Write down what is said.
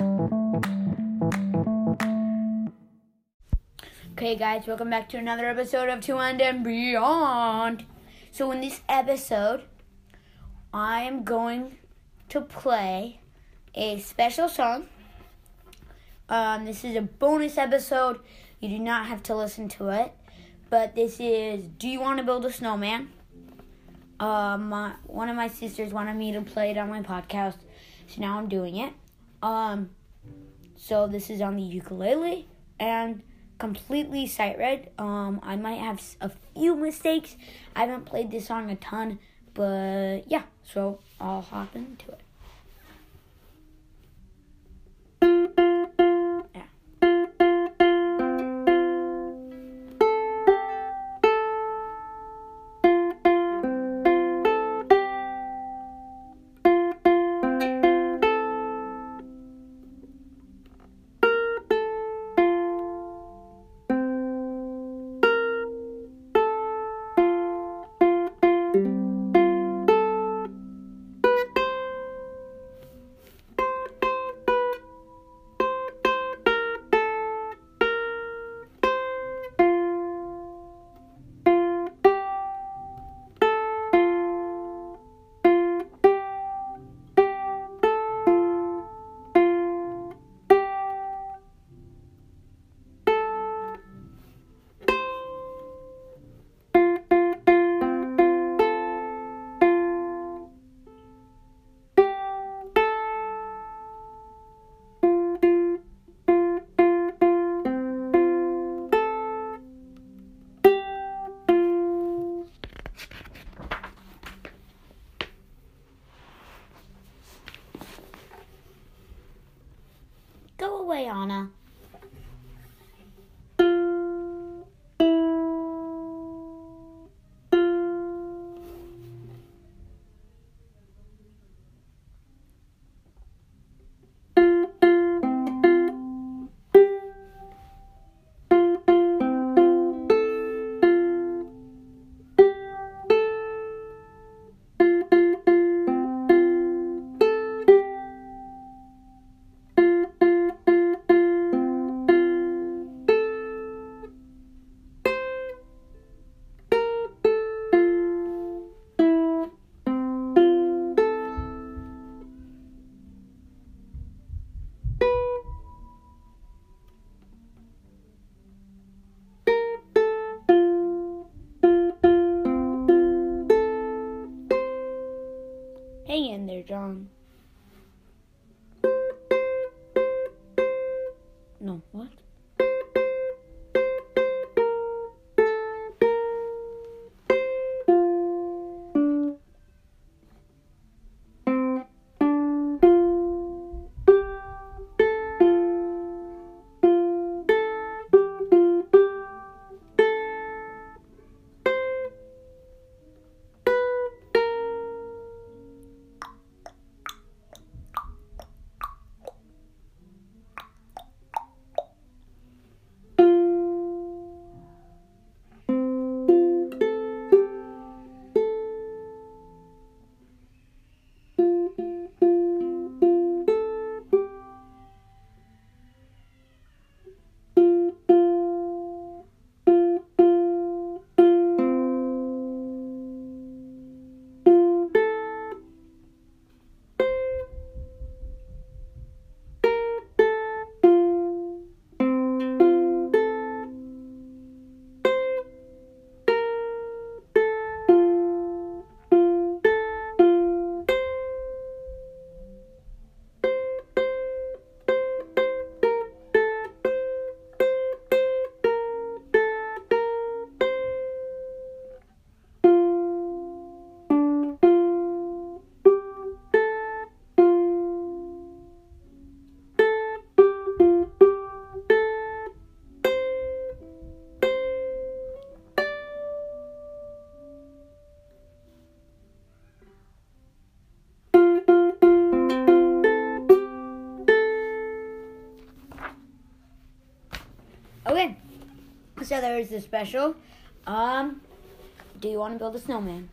Okay, guys, welcome back to another episode of Two and and Beyond. So, in this episode, I am going to play a special song. Um, this is a bonus episode. You do not have to listen to it, but this is "Do You Want to Build a Snowman?" My, one of my sisters wanted me to play it on my podcast, so now I'm doing it. Um, so this is on the ukulele and completely sight read. Um, I might have a few mistakes. I haven't played this song a ton, but yeah, so I'll hop into it. Go away, Anna. Não, what? So there is the special. Um, do you want to build a snowman?